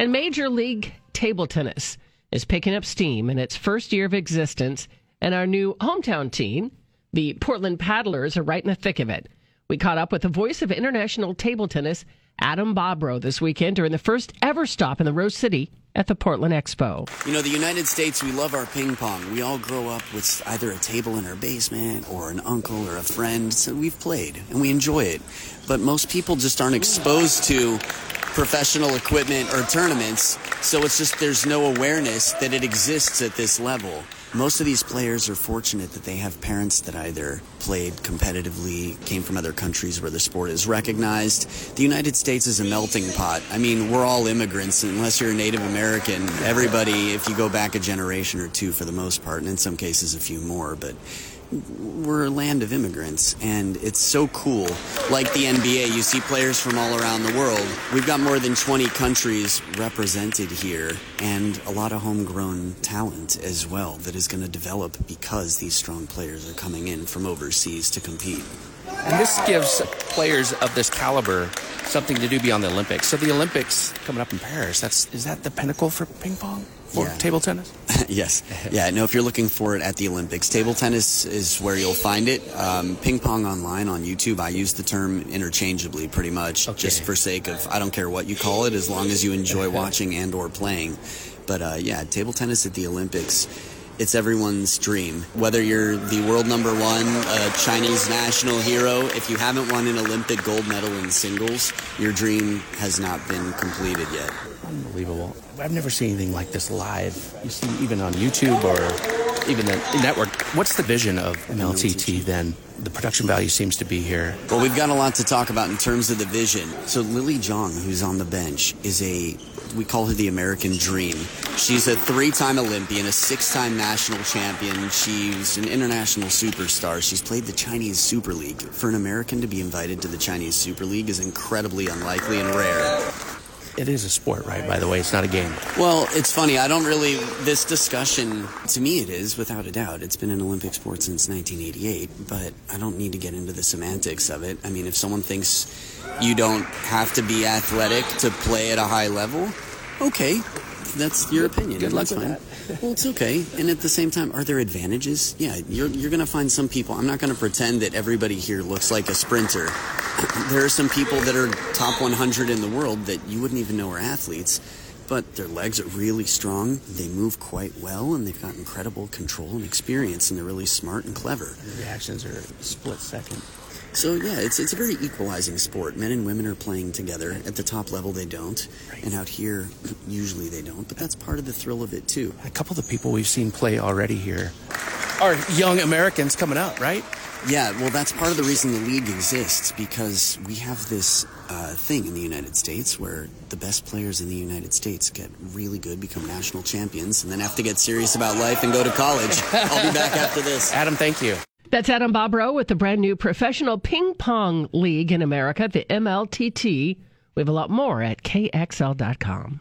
And Major League Table Tennis is picking up steam in its first year of existence, and our new hometown team, the Portland Paddlers, are right in the thick of it. We caught up with the voice of international table tennis, Adam Bobrow, this weekend during the first ever stop in the Rose City at the Portland Expo. You know, the United States, we love our ping pong. We all grow up with either a table in our basement or an uncle or a friend, so we've played and we enjoy it. But most people just aren't exposed to professional equipment or tournaments, so it's just there's no awareness that it exists at this level. Most of these players are fortunate that they have parents that either played competitively, came from other countries where the sport is recognized. The United States is a melting pot. I mean, we're all immigrants, unless you're a Native American. Everybody, if you go back a generation or two for the most part, and in some cases a few more, but we're a land of immigrants and it's so cool. Like the nba you see players from all around the world. We've got more than 20 countries represented here and a lot of homegrown talent as well that is going to develop because these strong players are coming in from overseas to compete and this gives players of this caliber something to do beyond the olympics so the olympics coming up in paris that's is that the pinnacle for ping pong for yeah. table tennis? yes. Yeah. No, if you're looking for it at the Olympics, table tennis is where you'll find it. Um, ping pong online on YouTube, I use the term interchangeably pretty much, okay. just for sake of I don't care what you call it, as long as you enjoy watching and or playing. But uh, yeah, table tennis at the Olympics it's everyone's dream. Whether you're the world number one, a Chinese national hero, if you haven't won an Olympic gold medal in singles, your dream has not been completed yet. Unbelievable. I've never seen anything like this live. You see, even on YouTube or even the network. What's the vision of MLTT then? The production value seems to be here. Well, we've got a lot to talk about in terms of the vision. So, Lily Zhang, who's on the bench, is a we call her the American Dream. She's a three time Olympian, a six time national champion. She's an international superstar. She's played the Chinese Super League. For an American to be invited to the Chinese Super League is incredibly unlikely and rare. It is a sport, right? By the way, it's not a game. Well, it's funny. I don't really. This discussion, to me, it is without a doubt. It's been an Olympic sport since 1988, but I don't need to get into the semantics of it. I mean, if someone thinks you don't have to be athletic to play at a high level, okay, that's your opinion. Good luck that's with that. well, it's okay. And at the same time, are there advantages? Yeah, you're, you're going to find some people. I'm not going to pretend that everybody here looks like a sprinter. There are some people that are top 100 in the world that you wouldn't even know are athletes, but their legs are really strong. They move quite well, and they've got incredible control and experience, and they're really smart and clever. The reactions are split second. So yeah, it's it's a very equalizing sport. Men and women are playing together. At the top level, they don't, right. and out here, usually they don't. But that's part of the thrill of it too. A couple of the people we've seen play already here are young Americans coming up, right? Yeah, well, that's part of the reason the league exists because we have this uh, thing in the United States where the best players in the United States get really good, become national champions, and then have to get serious about life and go to college. I'll be back after this. Adam, thank you. That's Adam Bobrow with the brand new Professional Ping Pong League in America, the MLTT. We have a lot more at KXL.com.